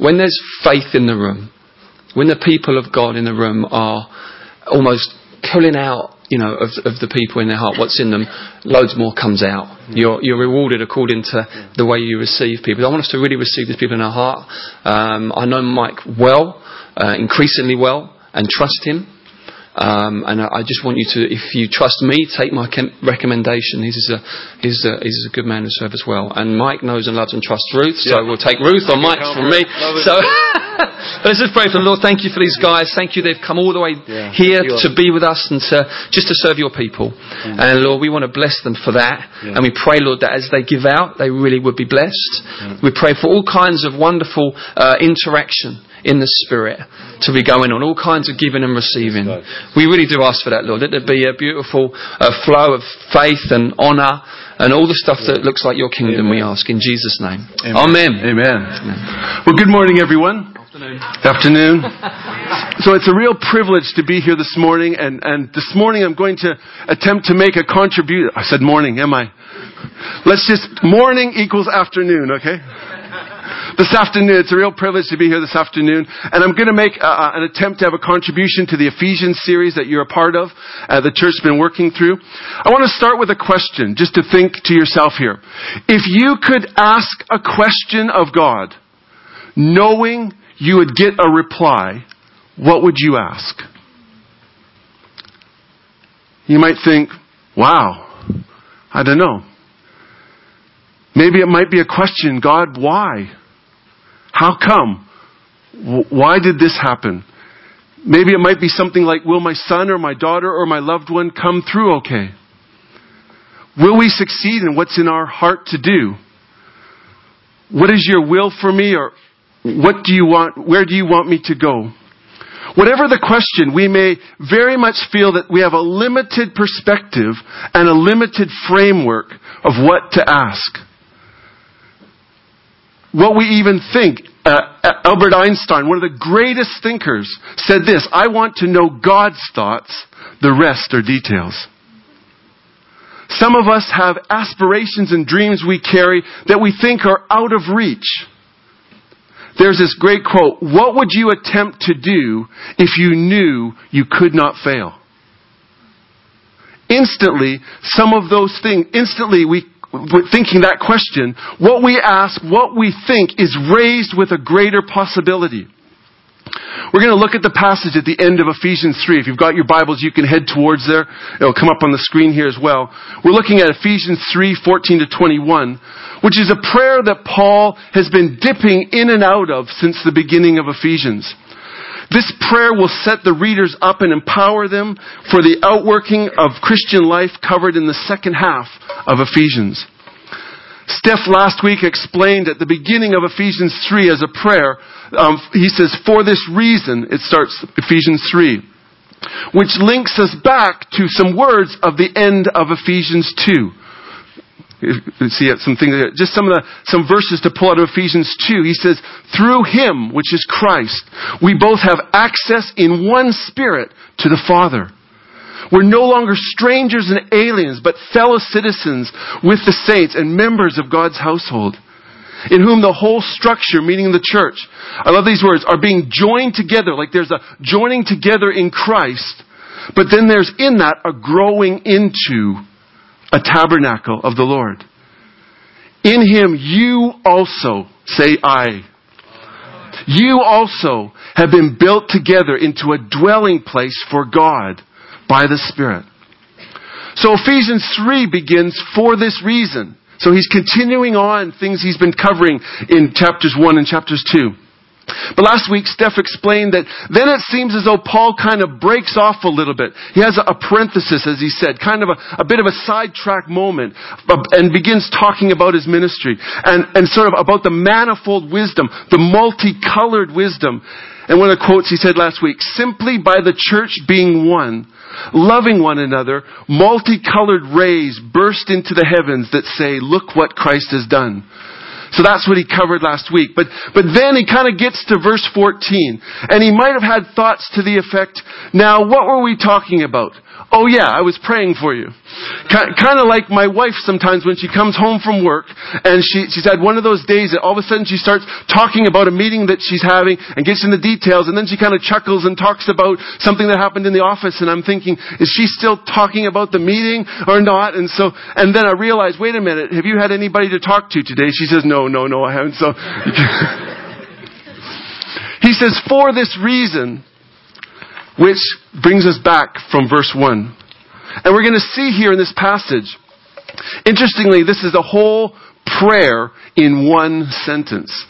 when there's faith in the room, when the people of God in the room are almost pulling out you know, of, of the people in their heart, what's in them, loads more comes out. You're, you're rewarded according to the way you receive people. I want us to really receive these people in our heart. Um, I know Mike well, uh, increasingly well, and trust him. Um, and I, I, just want you to, if you trust me, take my recommendation. He's a, he's, a, he's a good man to serve as well. And Mike knows and loves and trusts Ruth, so yeah. we'll take Ruth or Mike from me. So let's just pray for the Lord. Thank you for these guys. Thank you. They've come all the way yeah. here to be with us and to, just to serve your people. Mm. And Lord, we want to bless them for that. Yeah. And we pray, Lord, that as they give out, they really would be blessed. We pray for all kinds of wonderful uh, interaction in the Spirit to be going on, all kinds of giving and receiving. We really do ask for that, Lord. Let there be a beautiful uh, flow of faith and honour and all the stuff that looks like your kingdom, Amen. we ask in Jesus' name. Amen. Amen. Amen. Well, good morning, everyone. Afternoon. Afternoon. so it's a real privilege to be here this morning, and, and this morning I'm going to attempt to make a contribution. I said morning, am I? Let's just, morning equals afternoon, okay? This afternoon. It's a real privilege to be here this afternoon. And I'm going to make uh, uh, an attempt to have a contribution to the Ephesians series that you're a part of, uh, the church's been working through. I want to start with a question, just to think to yourself here. If you could ask a question of God, knowing you would get a reply, what would you ask? You might think, wow, I don't know. Maybe it might be a question, God, why? How come? Why did this happen? Maybe it might be something like, will my son or my daughter or my loved one come through okay? Will we succeed in what's in our heart to do? What is your will for me or what do you want, where do you want me to go? Whatever the question, we may very much feel that we have a limited perspective and a limited framework of what to ask what we even think. Uh, Albert Einstein, one of the greatest thinkers, said this I want to know God's thoughts, the rest are details. Some of us have aspirations and dreams we carry that we think are out of reach. There's this great quote What would you attempt to do if you knew you could not fail? Instantly, some of those things, instantly we thinking that question, what we ask, what we think is raised with a greater possibility. We're going to look at the passage at the end of Ephesians 3. If you've got your Bibles, you can head towards there. It'll come up on the screen here as well. We're looking at Ephesians 3, 14 to 21, which is a prayer that Paul has been dipping in and out of since the beginning of Ephesians. This prayer will set the readers up and empower them for the outworking of Christian life covered in the second half of Ephesians. Steph last week explained at the beginning of Ephesians 3 as a prayer, um, he says, for this reason, it starts Ephesians 3, which links us back to some words of the end of Ephesians 2 see uh, some things, uh, just some of the, some verses to pull out of Ephesians 2. He says, through him, which is Christ, we both have access in one spirit to the Father. We're no longer strangers and aliens, but fellow citizens with the saints and members of God's household. In whom the whole structure, meaning the church, I love these words, are being joined together, like there's a joining together in Christ, but then there's in that a growing into a tabernacle of the Lord. In him you also, say I, you also have been built together into a dwelling place for God by the Spirit. So Ephesians 3 begins for this reason. So he's continuing on things he's been covering in chapters 1 and chapters 2. But last week, Steph explained that then it seems as though Paul kind of breaks off a little bit. He has a parenthesis, as he said, kind of a, a bit of a sidetrack moment, and begins talking about his ministry and, and sort of about the manifold wisdom, the multicolored wisdom. And one of the quotes he said last week, simply by the church being one, loving one another, multicolored rays burst into the heavens that say, look what Christ has done. So that's what he covered last week. But, but then he kind of gets to verse 14. And he might have had thoughts to the effect, now what were we talking about? Oh yeah, I was praying for you. Kind of like my wife sometimes when she comes home from work and she, she's had one of those days that all of a sudden she starts talking about a meeting that she's having and gets in the details and then she kind of chuckles and talks about something that happened in the office and I'm thinking, is she still talking about the meeting or not? And so, and then I realize, wait a minute, have you had anybody to talk to today? She says, no, no, no, no, I haven't. So, he says, for this reason, which brings us back from verse 1. And we're going to see here in this passage, interestingly, this is a whole prayer in one sentence.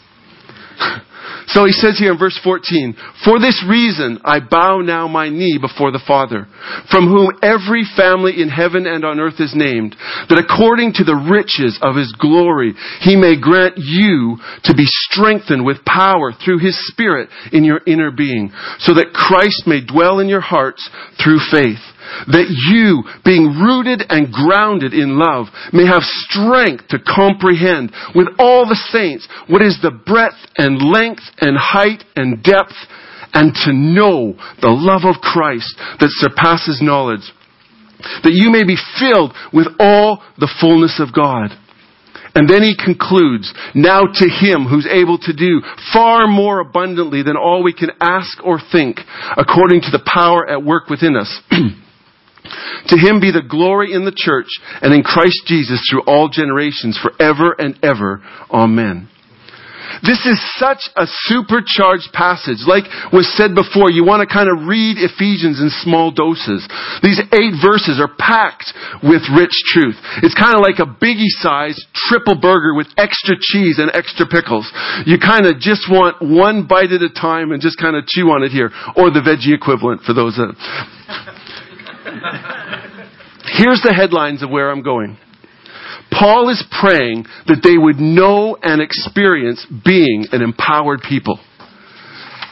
So he says here in verse 14, For this reason I bow now my knee before the Father, from whom every family in heaven and on earth is named, that according to the riches of his glory he may grant you to be strengthened with power through his Spirit in your inner being, so that Christ may dwell in your hearts through faith that you, being rooted and grounded in love, may have strength to comprehend with all the saints what is the breadth and length and height and depth, and to know the love of Christ that surpasses knowledge, that you may be filled with all the fullness of God. And then he concludes, now to him who's able to do far more abundantly than all we can ask or think, according to the power at work within us. To him be the glory in the church and in Christ Jesus through all generations forever and ever. Amen. This is such a supercharged passage. Like was said before, you want to kind of read Ephesians in small doses. These eight verses are packed with rich truth. It's kind of like a biggie sized triple burger with extra cheese and extra pickles. You kind of just want one bite at a time and just kind of chew on it here. Or the veggie equivalent for those that. Here's the headlines of where I'm going. Paul is praying that they would know and experience being an empowered people.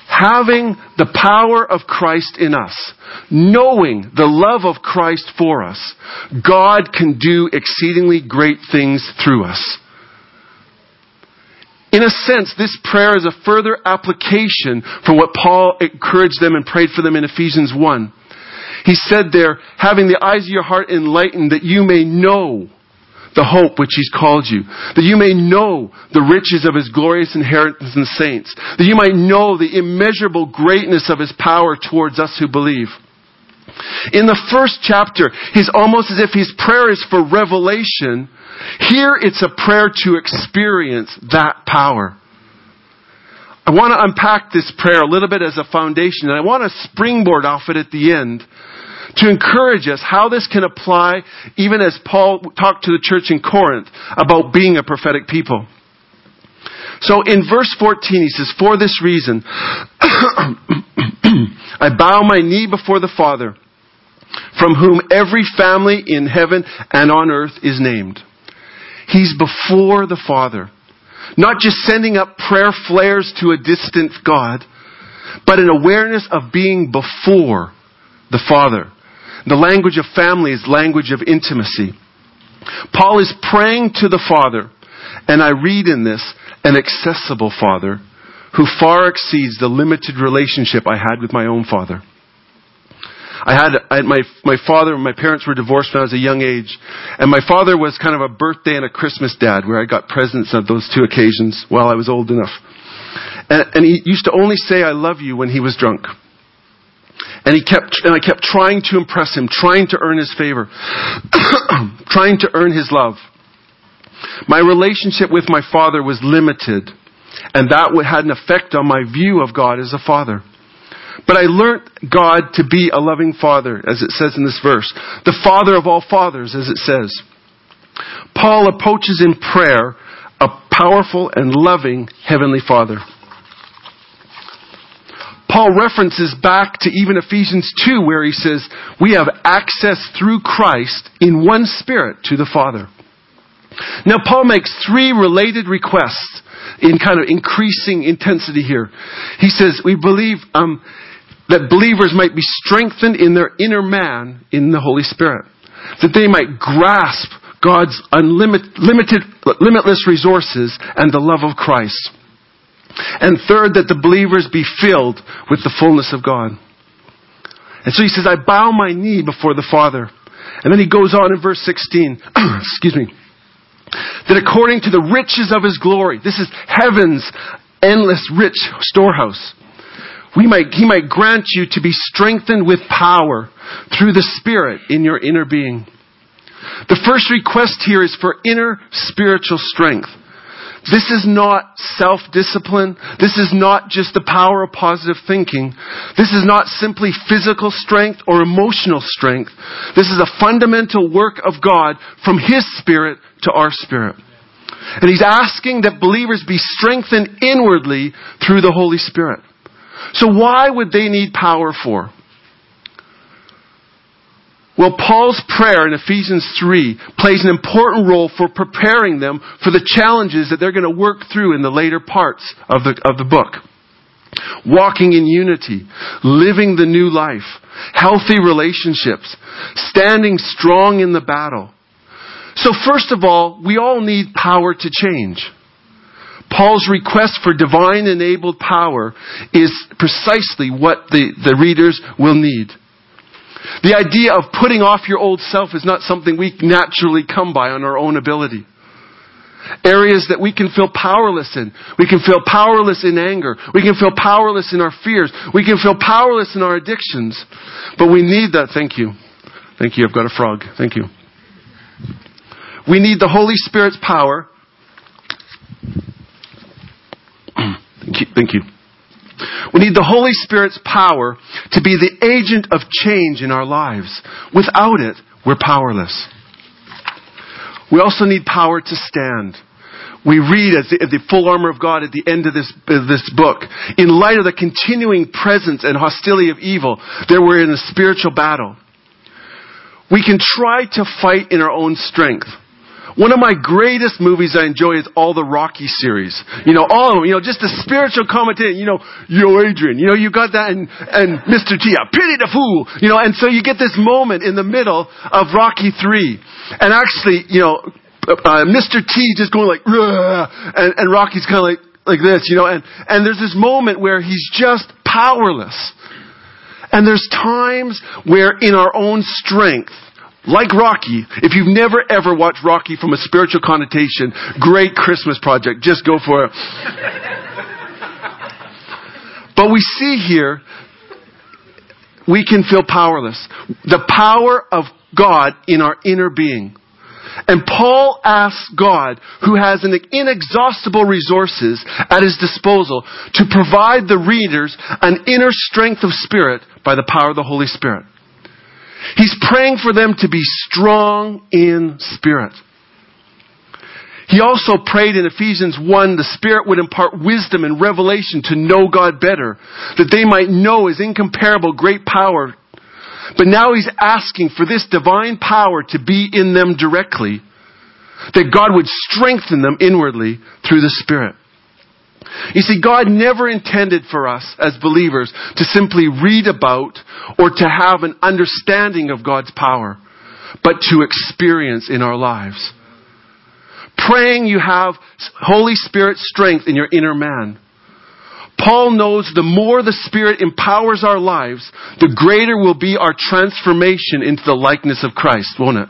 Having the power of Christ in us, knowing the love of Christ for us, God can do exceedingly great things through us. In a sense, this prayer is a further application from what Paul encouraged them and prayed for them in Ephesians 1. He said there, having the eyes of your heart enlightened that you may know the hope which He's called you, that you may know the riches of His glorious inheritance in the saints, that you might know the immeasurable greatness of His power towards us who believe. In the first chapter, he's almost as if his prayer is for revelation. Here it's a prayer to experience that power. I want to unpack this prayer a little bit as a foundation, and I want to springboard off it at the end to encourage us how this can apply even as Paul talked to the church in Corinth about being a prophetic people. So in verse 14 he says, For this reason, I bow my knee before the Father, from whom every family in heaven and on earth is named. He's before the Father. Not just sending up prayer flares to a distant God, but an awareness of being before the Father. The language of family is language of intimacy. Paul is praying to the Father, and I read in this, an accessible Father who far exceeds the limited relationship I had with my own father. I had, I had my, my father my parents were divorced when I was a young age. And my father was kind of a birthday and a Christmas dad where I got presents on those two occasions while I was old enough. And, and he used to only say I love you when he was drunk. And he kept, and I kept trying to impress him, trying to earn his favor, trying to earn his love. My relationship with my father was limited, and that had an effect on my view of God as a father. But I learnt God to be a loving father, as it says in this verse. The father of all fathers, as it says. Paul approaches in prayer a powerful and loving heavenly father. Paul references back to even Ephesians 2 where he says, we have access through Christ in one spirit to the Father. Now Paul makes three related requests in kind of increasing intensity here. He says, we believe um, that believers might be strengthened in their inner man in the Holy Spirit. That they might grasp God's unlimited, limited, limitless resources and the love of Christ. And third, that the believers be filled with the fullness of God. And so he says, I bow my knee before the Father. And then he goes on in verse 16, excuse me, that according to the riches of his glory, this is heaven's endless rich storehouse, we might, he might grant you to be strengthened with power through the Spirit in your inner being. The first request here is for inner spiritual strength. This is not self-discipline. This is not just the power of positive thinking. This is not simply physical strength or emotional strength. This is a fundamental work of God from His Spirit to our spirit. And He's asking that believers be strengthened inwardly through the Holy Spirit. So why would they need power for? Well, Paul's prayer in Ephesians 3 plays an important role for preparing them for the challenges that they're going to work through in the later parts of the, of the book. Walking in unity, living the new life, healthy relationships, standing strong in the battle. So first of all, we all need power to change. Paul's request for divine enabled power is precisely what the, the readers will need. The idea of putting off your old self is not something we naturally come by on our own ability. Areas that we can feel powerless in. We can feel powerless in anger. We can feel powerless in our fears. We can feel powerless in our addictions. But we need that. Thank you. Thank you. I've got a frog. Thank you. We need the Holy Spirit's power. Thank you. Thank you. We need the Holy Spirit's power to be the agent of change in our lives. Without it, we're powerless. We also need power to stand. We read as the, the, full armor of God at the end of this, of this book. In light of the continuing presence and hostility of evil, there we're in a spiritual battle. We can try to fight in our own strength. One of my greatest movies I enjoy is all the Rocky series. You know, all of them. You know, just the spiritual commentary. You know, yo, Adrian. You know, you got that and, and Mr. T. Pity the fool. You know, and so you get this moment in the middle of Rocky 3. And actually, you know, uh, Mr. T just going like, and, and Rocky's kind of like, like this, you know, and, and there's this moment where he's just powerless. And there's times where in our own strength, like Rocky, if you've never ever watched Rocky from a spiritual connotation, great Christmas project. Just go for it. but we see here, we can feel powerless. The power of God in our inner being. And Paul asks God, who has an inexhaustible resources at his disposal, to provide the readers an inner strength of spirit by the power of the Holy Spirit. He's praying for them to be strong in spirit. He also prayed in Ephesians 1 the Spirit would impart wisdom and revelation to know God better, that they might know His incomparable great power. But now He's asking for this divine power to be in them directly, that God would strengthen them inwardly through the Spirit. You see, God never intended for us as believers to simply read about or to have an understanding of God's power, but to experience in our lives. Praying you have Holy Spirit strength in your inner man. Paul knows the more the Spirit empowers our lives, the greater will be our transformation into the likeness of Christ, won't it?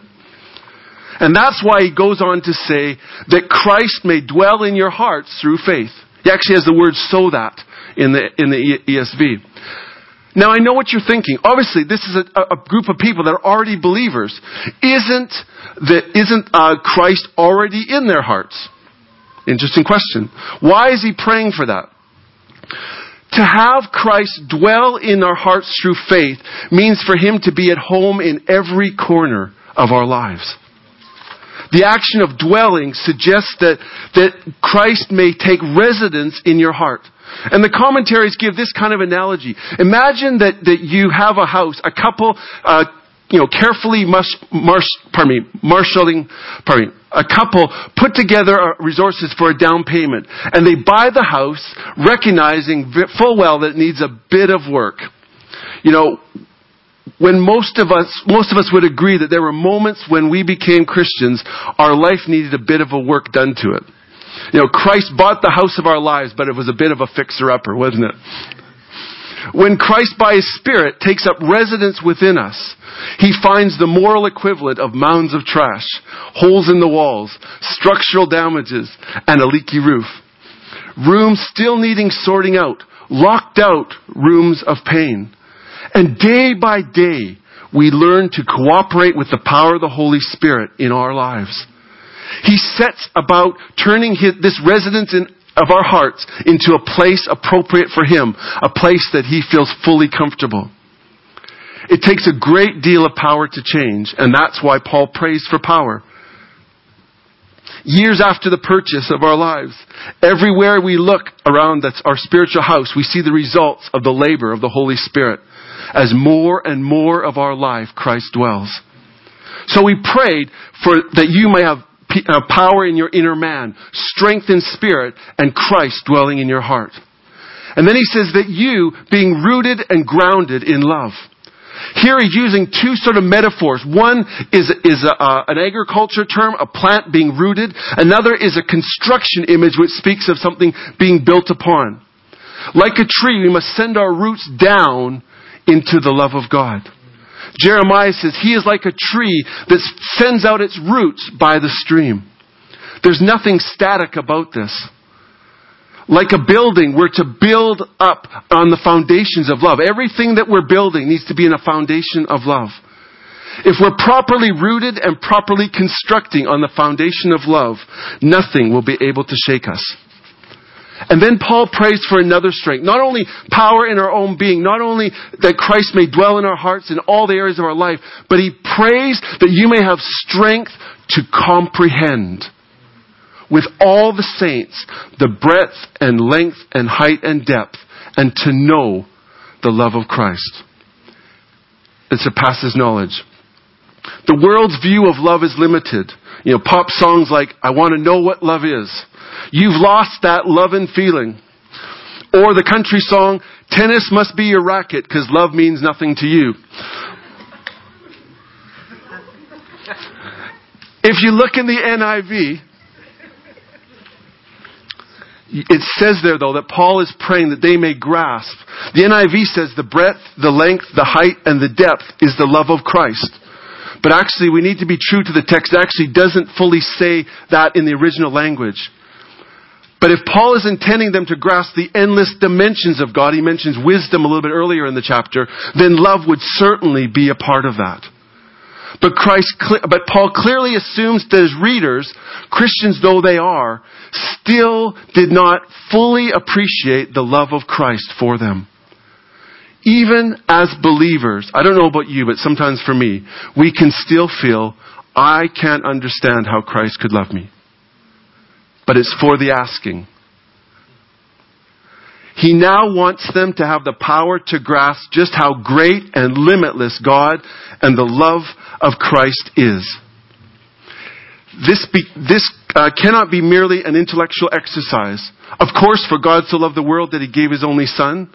And that's why he goes on to say that Christ may dwell in your hearts through faith. He actually has the word so that in the, in the ESV. Now I know what you're thinking. Obviously, this is a, a group of people that are already believers. Isn't the, isn't uh, Christ already in their hearts? Interesting question. Why is he praying for that? To have Christ dwell in our hearts through faith means for him to be at home in every corner of our lives. The action of dwelling suggests that, that Christ may take residence in your heart. And the commentaries give this kind of analogy. Imagine that, that you have a house, a couple, uh, you know, carefully mus- marsh, pardon me, marshaling, pardon me, a couple put together uh, resources for a down payment. And they buy the house recognizing full well that it needs a bit of work. You know, when most of us, most of us would agree that there were moments when we became Christians, our life needed a bit of a work done to it. You know, Christ bought the house of our lives, but it was a bit of a fixer-upper, wasn't it? When Christ by His Spirit takes up residence within us, He finds the moral equivalent of mounds of trash, holes in the walls, structural damages, and a leaky roof. Rooms still needing sorting out, locked out rooms of pain. And day by day, we learn to cooperate with the power of the Holy Spirit in our lives. He sets about turning his, this residence in, of our hearts into a place appropriate for Him, a place that He feels fully comfortable. It takes a great deal of power to change, and that's why Paul prays for power. Years after the purchase of our lives, everywhere we look around that's our spiritual house, we see the results of the labor of the Holy Spirit as more and more of our life Christ dwells. So we prayed for that you may have uh, power in your inner man, strength in spirit, and Christ dwelling in your heart. And then he says that you, being rooted and grounded in love. Here he's using two sort of metaphors. One is, is a, uh, an agriculture term, a plant being rooted. Another is a construction image which speaks of something being built upon. Like a tree, we must send our roots down into the love of God. Jeremiah says, He is like a tree that sends out its roots by the stream. There's nothing static about this. Like a building, we're to build up on the foundations of love. Everything that we're building needs to be in a foundation of love. If we're properly rooted and properly constructing on the foundation of love, nothing will be able to shake us. And then Paul prays for another strength. Not only power in our own being, not only that Christ may dwell in our hearts in all the areas of our life, but he prays that you may have strength to comprehend with all the saints the breadth and length and height and depth and to know the love of Christ. It surpasses knowledge. The world's view of love is limited. You know, pop songs like, I want to know what love is. You've lost that love and feeling. Or the country song, tennis must be your racket because love means nothing to you. If you look in the NIV, it says there though that Paul is praying that they may grasp. The NIV says the breadth, the length, the height, and the depth is the love of Christ. But actually we need to be true to the text. It actually doesn't fully say that in the original language. But if Paul is intending them to grasp the endless dimensions of God, he mentions wisdom a little bit earlier in the chapter, then love would certainly be a part of that. But Christ, but Paul clearly assumes that his readers, Christians though they are, still did not fully appreciate the love of Christ for them. Even as believers, I don't know about you, but sometimes for me, we can still feel, I can't understand how Christ could love me but it's for the asking. He now wants them to have the power to grasp just how great and limitless God and the love of Christ is. This, be, this uh, cannot be merely an intellectual exercise. Of course, for God so loved the world that he gave his only son.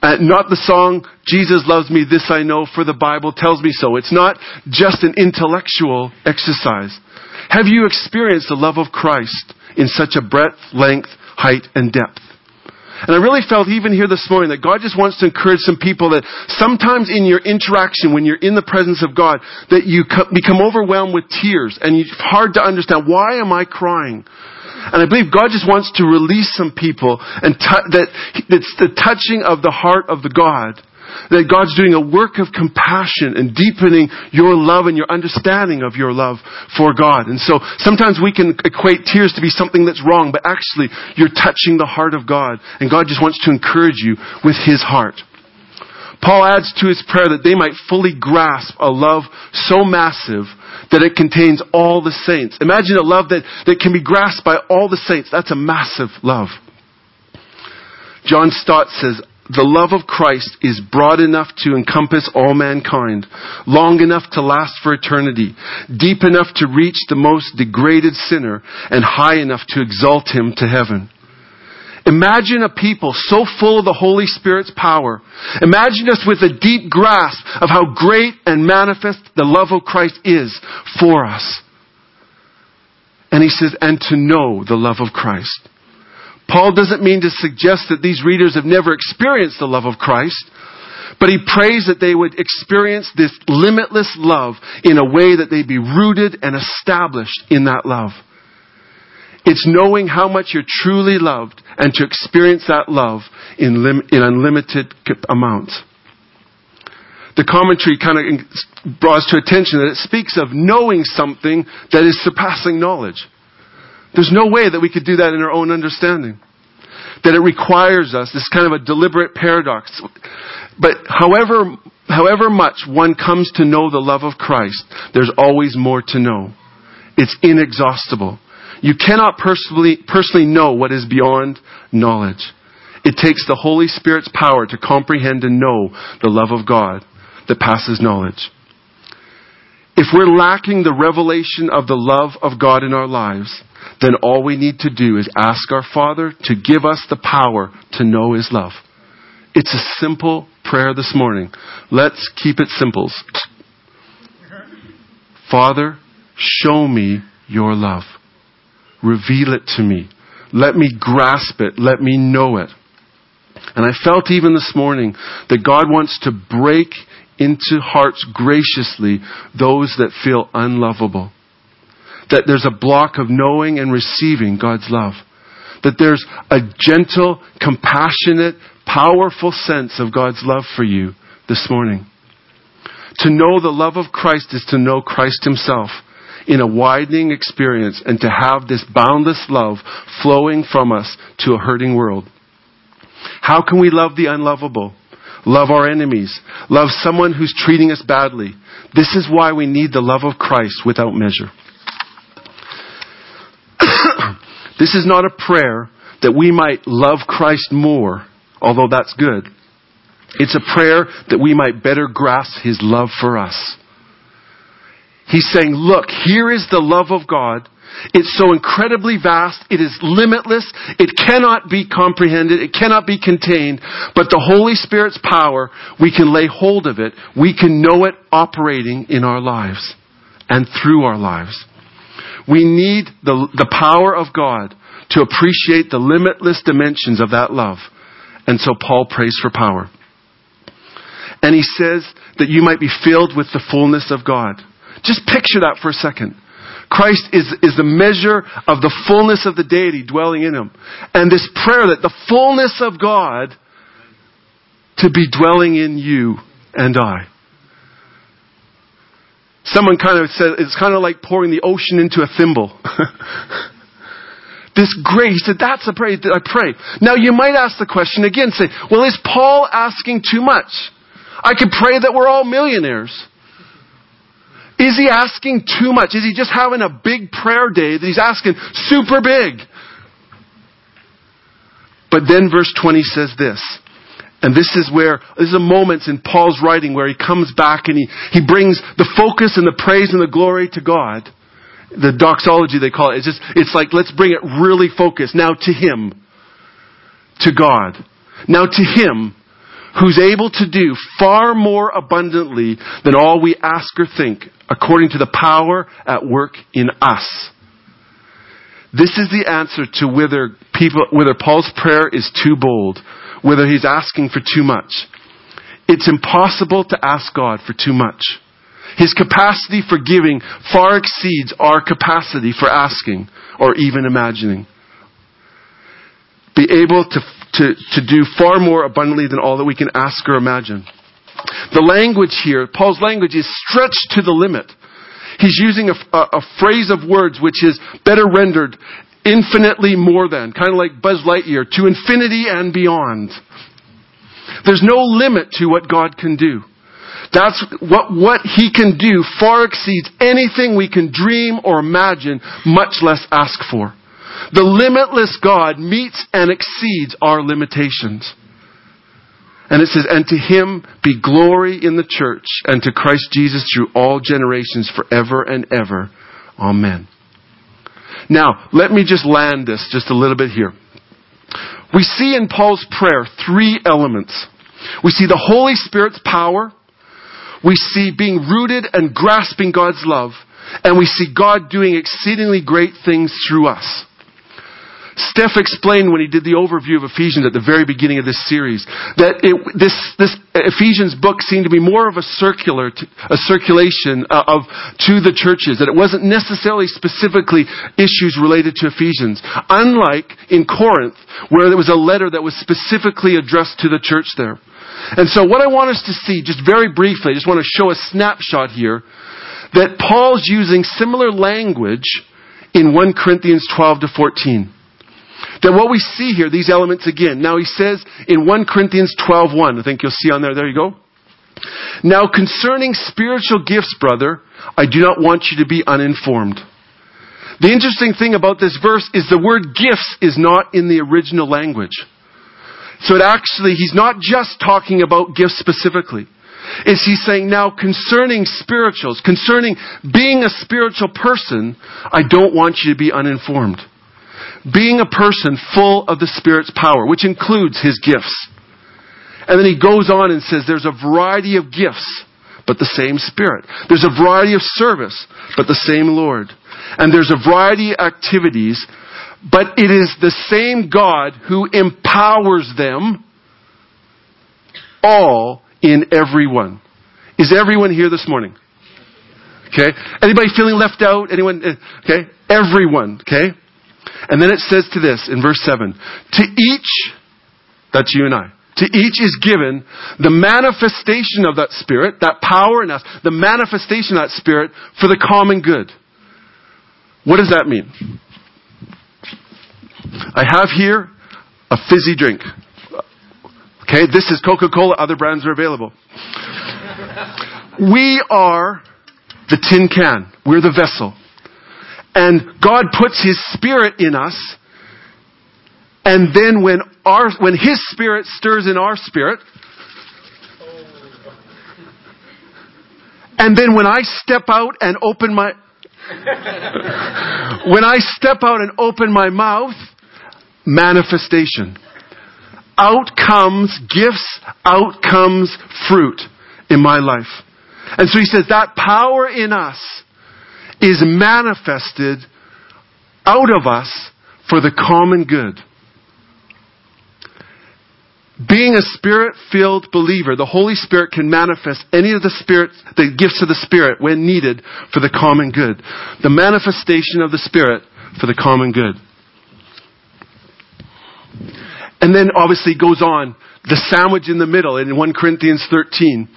Uh, not the song, Jesus loves me, this I know, for the Bible tells me so. It's not just an intellectual exercise. Have you experienced the love of Christ in such a breadth, length, height, and depth. And I really felt even here this morning that God just wants to encourage some people that sometimes in your interaction, when you're in the presence of God, that you become overwhelmed with tears and it's hard to understand, why am I crying? And I believe God just wants to release some people and t- that it's the touching of the heart of the God that God's doing a work of compassion and deepening your love and your understanding of your love for God. And so sometimes we can equate tears to be something that's wrong, but actually you're touching the heart of God. And God just wants to encourage you with His heart. Paul adds to his prayer that they might fully grasp a love so massive that it contains all the saints. Imagine a love that, that can be grasped by all the saints. That's a massive love. John Stott says, the love of Christ is broad enough to encompass all mankind, long enough to last for eternity, deep enough to reach the most degraded sinner, and high enough to exalt him to heaven. Imagine a people so full of the Holy Spirit's power. Imagine us with a deep grasp of how great and manifest the love of Christ is for us. And he says, and to know the love of Christ. Paul doesn't mean to suggest that these readers have never experienced the love of Christ, but he prays that they would experience this limitless love in a way that they'd be rooted and established in that love. It's knowing how much you're truly loved and to experience that love in, lim- in unlimited amounts. The commentary kind of draws to attention that it speaks of knowing something that is surpassing knowledge. There's no way that we could do that in our own understanding. That it requires us, this kind of a deliberate paradox. But however, however much one comes to know the love of Christ, there's always more to know. It's inexhaustible. You cannot personally, personally know what is beyond knowledge. It takes the Holy Spirit's power to comprehend and know the love of God that passes knowledge. If we're lacking the revelation of the love of God in our lives, then all we need to do is ask our Father to give us the power to know His love. It's a simple prayer this morning. Let's keep it simple. Father, show me your love. Reveal it to me. Let me grasp it. Let me know it. And I felt even this morning that God wants to break into hearts graciously those that feel unlovable. That there's a block of knowing and receiving God's love. That there's a gentle, compassionate, powerful sense of God's love for you this morning. To know the love of Christ is to know Christ Himself in a widening experience and to have this boundless love flowing from us to a hurting world. How can we love the unlovable? Love our enemies. Love someone who's treating us badly. This is why we need the love of Christ without measure. This is not a prayer that we might love Christ more, although that's good. It's a prayer that we might better grasp His love for us. He's saying, look, here is the love of God. It's so incredibly vast. It is limitless. It cannot be comprehended. It cannot be contained. But the Holy Spirit's power, we can lay hold of it. We can know it operating in our lives and through our lives. We need the, the power of God to appreciate the limitless dimensions of that love. And so Paul prays for power. And he says that you might be filled with the fullness of God. Just picture that for a second. Christ is, is the measure of the fullness of the deity dwelling in him. And this prayer that the fullness of God to be dwelling in you and I. Someone kind of said it's kind of like pouring the ocean into a thimble. this grace, that that's a prayer that I pray. Now you might ask the question again, say, well, is Paul asking too much? I could pray that we're all millionaires. Is he asking too much? Is he just having a big prayer day that he's asking super big? But then verse 20 says this. And this is where, this is a moment in Paul's writing where he comes back and he, he brings the focus and the praise and the glory to God. The doxology they call it. It's just, it's like, let's bring it really focused. Now to Him. To God. Now to Him who's able to do far more abundantly than all we ask or think, according to the power at work in us. This is the answer to whether people, whether Paul's prayer is too bold, whether he's asking for too much. It's impossible to ask God for too much. His capacity for giving far exceeds our capacity for asking or even imagining. Be able to to, to do far more abundantly than all that we can ask or imagine. The language here, Paul's language is stretched to the limit. He's using a, a, a phrase of words which is better rendered infinitely more than, kind of like Buzz Lightyear, to infinity and beyond. There's no limit to what God can do. That's what, what He can do far exceeds anything we can dream or imagine, much less ask for. The limitless God meets and exceeds our limitations. And it says, and to him be glory in the church and to Christ Jesus through all generations forever and ever. Amen. Now, let me just land this just a little bit here. we see in Paul's prayer three elements. We see the Holy Spirit's power, we see being rooted and grasping God's love, and we see God doing exceedingly great things through us. Steph explained when he did the overview of Ephesians at the very beginning of this series that it, this, this Ephesians book seemed to be more of a circular, a circulation uh, of to the churches. That it wasn't necessarily specifically issues related to Ephesians, unlike in Corinth where there was a letter that was specifically addressed to the church there. And so, what I want us to see, just very briefly, I just want to show a snapshot here that Paul's using similar language in 1 Corinthians 12 to 14. That what we see here, these elements again. Now he says in 1 Corinthians 12:1, I think you'll see on there, there you go. Now concerning spiritual gifts, brother, I do not want you to be uninformed. The interesting thing about this verse is the word gifts is not in the original language. So it actually, he's not just talking about gifts specifically. Is he saying now concerning spirituals, concerning being a spiritual person, I don't want you to be uninformed being a person full of the Spirit's power, which includes his gifts. And then he goes on and says there's a variety of gifts, but the same Spirit. There's a variety of service, but the same Lord. And there's a variety of activities, but it is the same God who empowers them all in everyone. Is everyone here this morning? Okay. Anybody feeling left out? Anyone? Uh, okay. Everyone. Okay. And then it says to this in verse 7 To each, that's you and I, to each is given the manifestation of that Spirit, that power in us, the manifestation of that Spirit for the common good. What does that mean? I have here a fizzy drink. Okay, this is Coca Cola, other brands are available. we are the tin can, we're the vessel. And God puts His Spirit in us. And then when our, when His Spirit stirs in our spirit, and then when I step out and open my, when I step out and open my mouth, manifestation. Out comes gifts, out comes fruit in my life. And so he says that power in us is manifested out of us for the common good. Being a spirit filled believer, the Holy Spirit can manifest any of the Spirit, the gifts of the Spirit when needed for the common good. The manifestation of the Spirit for the common good. And then obviously goes on, the sandwich in the middle in 1 Corinthians 13.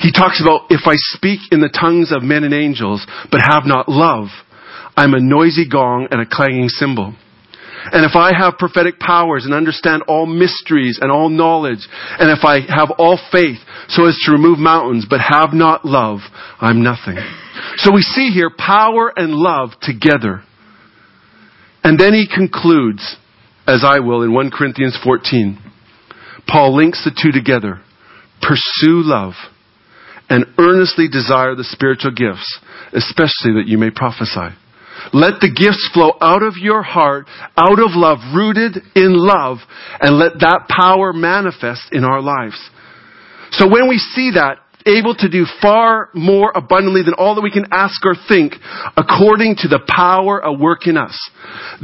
He talks about if I speak in the tongues of men and angels, but have not love, I'm a noisy gong and a clanging cymbal. And if I have prophetic powers and understand all mysteries and all knowledge, and if I have all faith so as to remove mountains, but have not love, I'm nothing. So we see here power and love together. And then he concludes, as I will in 1 Corinthians 14. Paul links the two together. Pursue love and earnestly desire the spiritual gifts, especially that you may prophesy. Let the gifts flow out of your heart, out of love, rooted in love, and let that power manifest in our lives. So when we see that, able to do far more abundantly than all that we can ask or think, according to the power at work in us.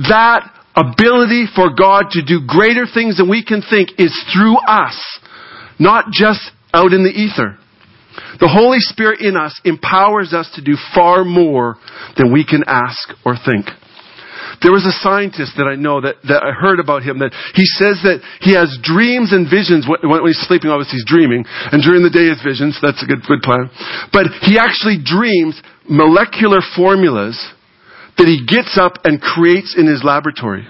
That ability for God to do greater things than we can think is through us, not just out in the ether. The Holy Spirit in us empowers us to do far more than we can ask or think. There was a scientist that I know that, that I heard about him that he says that he has dreams and visions when, when he's sleeping, obviously he's dreaming, and during the day his visions, that's a good, good plan. But he actually dreams molecular formulas that he gets up and creates in his laboratory.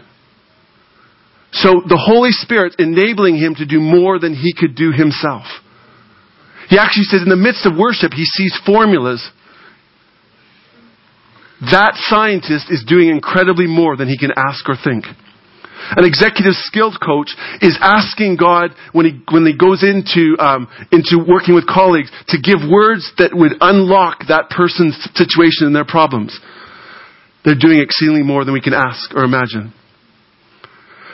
So the Holy Spirit enabling him to do more than he could do himself. He actually says in the midst of worship, he sees formulas. That scientist is doing incredibly more than he can ask or think. An executive skilled coach is asking God when he, when he goes into, um, into working with colleagues to give words that would unlock that person's situation and their problems. They're doing exceedingly more than we can ask or imagine.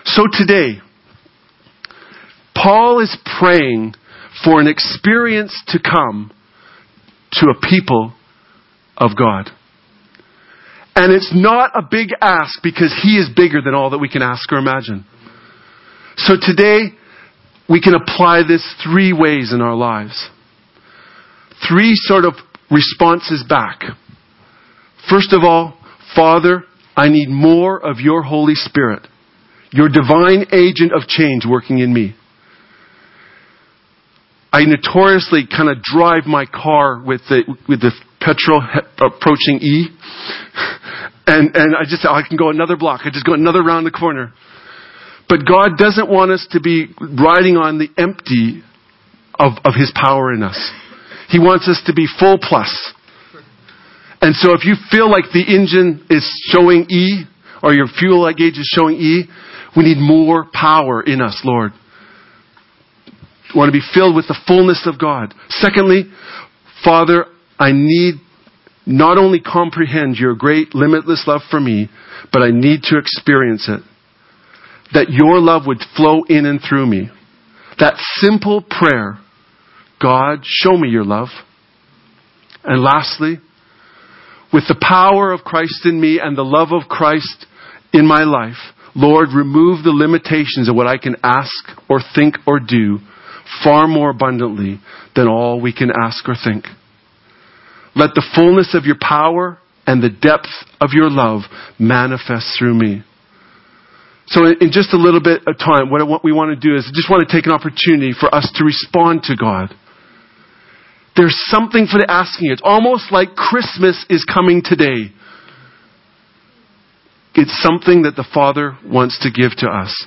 So today, Paul is praying for an experience to come to a people of God. And it's not a big ask because He is bigger than all that we can ask or imagine. So today, we can apply this three ways in our lives. Three sort of responses back. First of all, Father, I need more of your Holy Spirit, your divine agent of change working in me. I notoriously kind of drive my car with the, with the petrol approaching E. And, and I just, I can go another block. I just go another round the corner. But God doesn't want us to be riding on the empty of, of His power in us. He wants us to be full plus. And so if you feel like the engine is showing E, or your fuel gauge is showing E, we need more power in us, Lord. We want to be filled with the fullness of God. Secondly, Father, I need not only comprehend your great limitless love for me, but I need to experience it. That your love would flow in and through me. That simple prayer, God, show me your love. And lastly, with the power of Christ in me and the love of Christ in my life, Lord, remove the limitations of what I can ask or think or do far more abundantly than all we can ask or think. Let the fullness of your power and the depth of your love manifest through me. So in just a little bit of time, what we want to do is just want to take an opportunity for us to respond to God. There's something for the asking. It's almost like Christmas is coming today. It's something that the Father wants to give to us.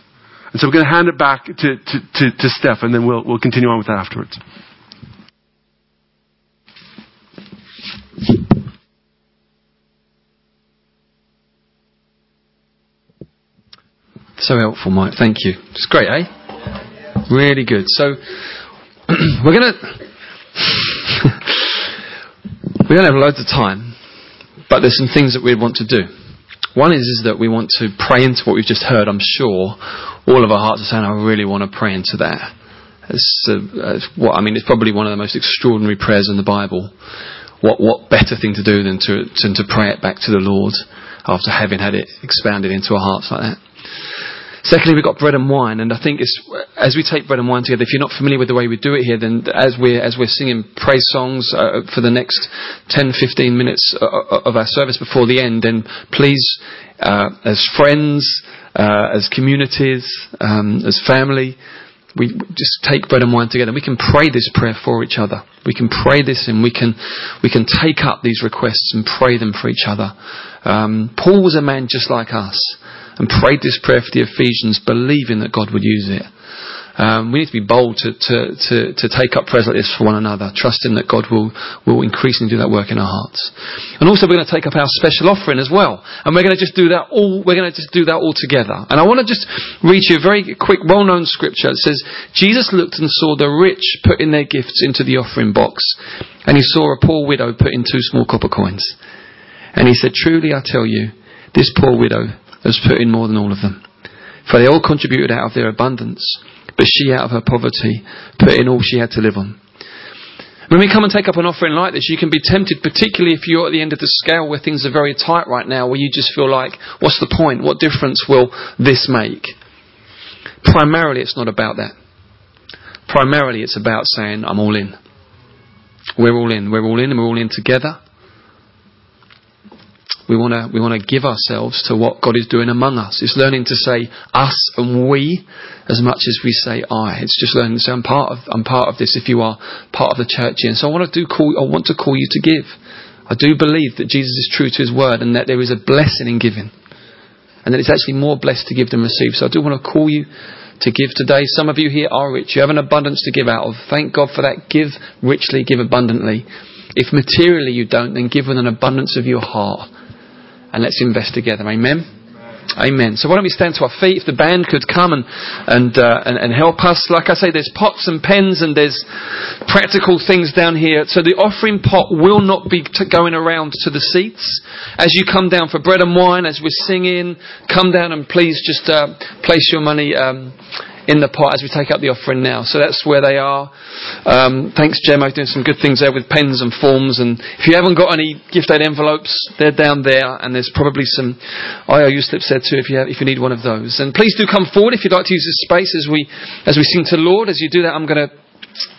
And so we're going to hand it back to, to, to, to Steph, and then we'll, we'll continue on with that afterwards. So helpful, Mike. Thank you. It's great, eh? Really good. So we're gonna we're gonna have loads of time, but there's some things that we want to do. One is, is that we want to pray into what we've just heard. I'm sure all of our hearts are saying, "I really want to pray into that." It's, uh, it's what I mean. It's probably one of the most extraordinary prayers in the Bible. What what better thing to do than to than to pray it back to the Lord after having had it expounded into our hearts like that? Secondly, we've got bread and wine, and I think as we take bread and wine together, if you're not familiar with the way we do it here, then as we're, as we're singing praise songs uh, for the next 10, 15 minutes uh, uh, of our service before the end, then please, uh, as friends, uh, as communities, um, as family, we just take bread and wine together. We can pray this prayer for each other. We can pray this and we can, we can take up these requests and pray them for each other. Um, Paul was a man just like us and prayed this prayer for the Ephesians, believing that God would use it. Um, we need to be bold to, to, to, to, take up prayers like this for one another, trusting that God will, will increasingly do that work in our hearts. And also we're going to take up our special offering as well. And we're going to just do that all, we're going to just do that all together. And I want to just read you a very quick, well-known scripture. It says, Jesus looked and saw the rich putting their gifts into the offering box. And he saw a poor widow put in two small copper coins. And he said, truly I tell you, this poor widow has put in more than all of them. For they all contributed out of their abundance, but she out of her poverty put in all she had to live on. When we come and take up an offering like this, you can be tempted, particularly if you're at the end of the scale where things are very tight right now, where you just feel like, what's the point? What difference will this make? Primarily, it's not about that. Primarily, it's about saying, I'm all in. We're all in. We're all in and we're all in together. We want to we want to give ourselves to what God is doing among us. It's learning to say us and we as much as we say I. It's just learning to say I'm part of I'm part of this. If you are part of the church and so I want to do call I want to call you to give. I do believe that Jesus is true to His word and that there is a blessing in giving, and that it's actually more blessed to give than receive. So I do want to call you to give today. Some of you here are rich. You have an abundance to give out of. Thank God for that. Give richly, give abundantly. If materially you don't, then give with an abundance of your heart and let's invest together. Amen. Amen. So why don't we stand to our feet? If the band could come and and, uh, and, and help us. Like I say, there's pots and pens and there's practical things down here. So the offering pot will not be going around to the seats. As you come down for bread and wine, as we're singing, come down and please just uh, place your money. Um, in the pot as we take up the offering now. So that's where they are. Um, thanks, Gemma, doing some good things there with pens and forms. And if you haven't got any gift aid envelopes, they're down there, and there's probably some IOU slips there too if you have, if you need one of those. And please do come forward if you'd like to use this space as we as we sing to the Lord. As you do that, I'm going to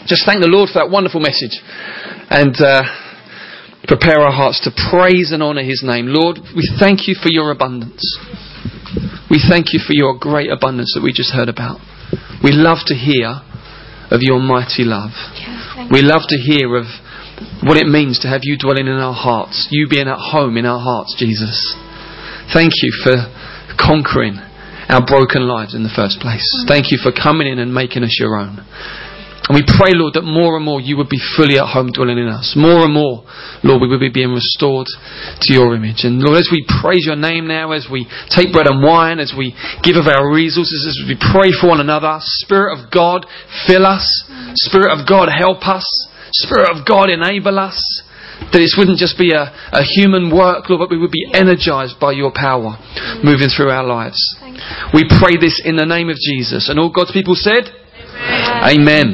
just thank the Lord for that wonderful message, and. Uh, prepare our hearts to praise and honour His name. Lord, we thank you for your abundance. We thank you for your great abundance that we just heard about. We love to hear of your mighty love. we love to hear of what it means to have you dwelling in our hearts, you being at home in our hearts, Jesus. Thank you for conquering our broken lives in the first place. Mm. Thank you for coming in and making us your own. And we pray, Lord, that more and more you would be fully at home dwelling in us. More and more, Lord, we would be being restored to your image. And Lord, as we praise your name now, as we take bread and wine, as we give of our resources, as we pray for one another, Spirit of God, fill us. Spirit of God, help us. Spirit of God, enable us. That this wouldn't just be a, a human work, Lord, but we would be energized by your power moving through our lives. We pray this in the name of Jesus. And all God's people said, Amen. Amen.